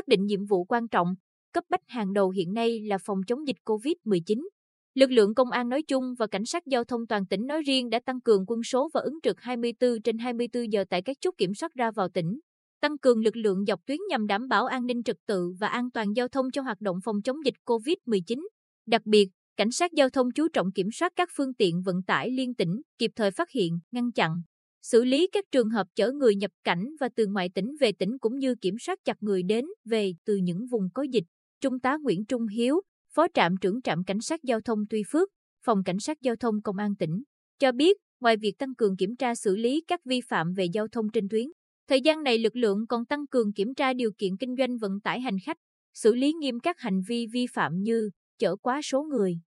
xác định nhiệm vụ quan trọng, cấp bách hàng đầu hiện nay là phòng chống dịch COVID-19. Lực lượng công an nói chung và cảnh sát giao thông toàn tỉnh nói riêng đã tăng cường quân số và ứng trực 24 trên 24 giờ tại các chốt kiểm soát ra vào tỉnh, tăng cường lực lượng dọc tuyến nhằm đảm bảo an ninh trật tự và an toàn giao thông cho hoạt động phòng chống dịch COVID-19. Đặc biệt, cảnh sát giao thông chú trọng kiểm soát các phương tiện vận tải liên tỉnh, kịp thời phát hiện, ngăn chặn, xử lý các trường hợp chở người nhập cảnh và từ ngoại tỉnh về tỉnh cũng như kiểm soát chặt người đến về từ những vùng có dịch. Trung tá Nguyễn Trung Hiếu, Phó trạm trưởng trạm cảnh sát giao thông Tuy Phước, phòng cảnh sát giao thông công an tỉnh, cho biết, ngoài việc tăng cường kiểm tra xử lý các vi phạm về giao thông trên tuyến, thời gian này lực lượng còn tăng cường kiểm tra điều kiện kinh doanh vận tải hành khách, xử lý nghiêm các hành vi vi phạm như chở quá số người,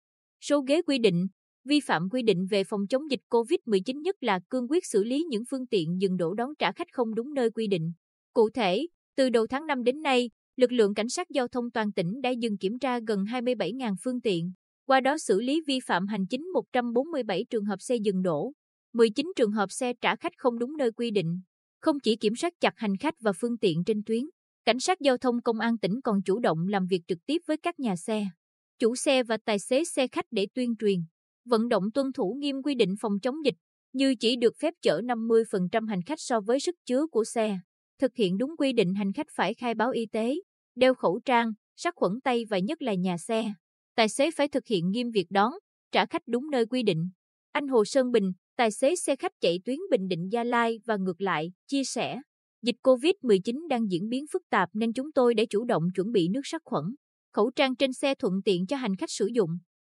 số ghế quy định, vi phạm quy định về phòng chống dịch COVID-19 nhất là cương quyết xử lý những phương tiện dừng đổ đón trả khách không đúng nơi quy định. Cụ thể, từ đầu tháng 5 đến nay, lực lượng cảnh sát giao thông toàn tỉnh đã dừng kiểm tra gần 27.000 phương tiện, qua đó xử lý vi phạm hành chính 147 trường hợp xe dừng đổ, 19 trường hợp xe trả khách không đúng nơi quy định. Không chỉ kiểm soát chặt hành khách và phương tiện trên tuyến, cảnh sát giao thông công an tỉnh còn chủ động làm việc trực tiếp với các nhà xe, chủ xe và tài xế xe khách để tuyên truyền, vận động tuân thủ nghiêm quy định phòng chống dịch, như chỉ được phép chở 50% hành khách so với sức chứa của xe. Thực hiện đúng quy định hành khách phải khai báo y tế, đeo khẩu trang, sát khuẩn tay và nhất là nhà xe. Tài xế phải thực hiện nghiêm việc đón, trả khách đúng nơi quy định. Anh Hồ Sơn Bình, tài xế xe khách chạy tuyến Bình Định Gia Lai và ngược lại, chia sẻ. Dịch COVID-19 đang diễn biến phức tạp nên chúng tôi đã chủ động chuẩn bị nước sát khuẩn, khẩu trang trên xe thuận tiện cho hành khách sử dụng.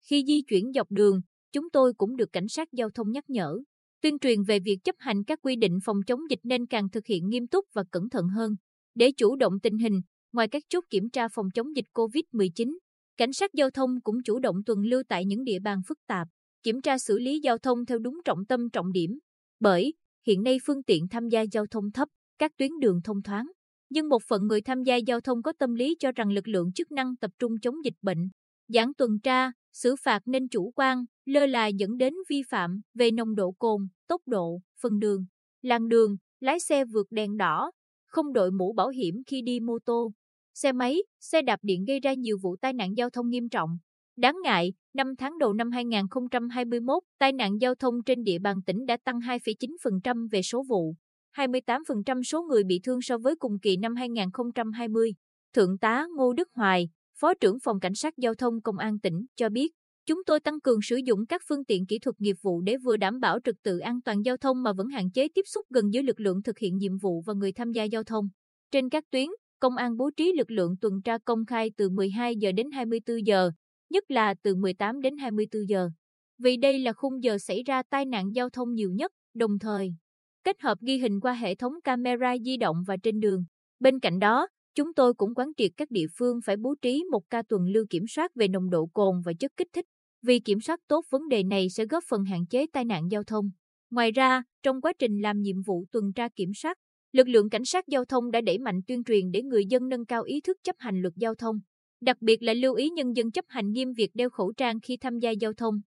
Khi di chuyển dọc đường, chúng tôi cũng được cảnh sát giao thông nhắc nhở, tuyên truyền về việc chấp hành các quy định phòng chống dịch nên càng thực hiện nghiêm túc và cẩn thận hơn. Để chủ động tình hình, ngoài các chốt kiểm tra phòng chống dịch COVID-19, cảnh sát giao thông cũng chủ động tuần lưu tại những địa bàn phức tạp, kiểm tra xử lý giao thông theo đúng trọng tâm trọng điểm. Bởi, hiện nay phương tiện tham gia giao thông thấp, các tuyến đường thông thoáng. Nhưng một phần người tham gia giao thông có tâm lý cho rằng lực lượng chức năng tập trung chống dịch bệnh, giãn tuần tra, xử phạt nên chủ quan, lơ là dẫn đến vi phạm về nồng độ cồn, tốc độ, phần đường, làn đường, lái xe vượt đèn đỏ, không đội mũ bảo hiểm khi đi mô tô, xe máy, xe đạp điện gây ra nhiều vụ tai nạn giao thông nghiêm trọng. Đáng ngại, năm tháng đầu năm 2021, tai nạn giao thông trên địa bàn tỉnh đã tăng 2,9% về số vụ, 28% số người bị thương so với cùng kỳ năm 2020. Thượng tá Ngô Đức Hoài, Phó trưởng phòng Cảnh sát Giao thông Công an tỉnh, cho biết, chúng tôi tăng cường sử dụng các phương tiện kỹ thuật nghiệp vụ để vừa đảm bảo trật tự an toàn giao thông mà vẫn hạn chế tiếp xúc gần giữa lực lượng thực hiện nhiệm vụ và người tham gia giao thông. Trên các tuyến, công an bố trí lực lượng tuần tra công khai từ 12 giờ đến 24 giờ, nhất là từ 18 đến 24 giờ. Vì đây là khung giờ xảy ra tai nạn giao thông nhiều nhất, đồng thời kết hợp ghi hình qua hệ thống camera di động và trên đường. Bên cạnh đó, chúng tôi cũng quán triệt các địa phương phải bố trí một ca tuần lưu kiểm soát về nồng độ cồn và chất kích thích. Vì kiểm soát tốt vấn đề này sẽ góp phần hạn chế tai nạn giao thông. Ngoài ra, trong quá trình làm nhiệm vụ tuần tra kiểm soát, lực lượng cảnh sát giao thông đã đẩy mạnh tuyên truyền để người dân nâng cao ý thức chấp hành luật giao thông. Đặc biệt là lưu ý nhân dân chấp hành nghiêm việc đeo khẩu trang khi tham gia giao thông.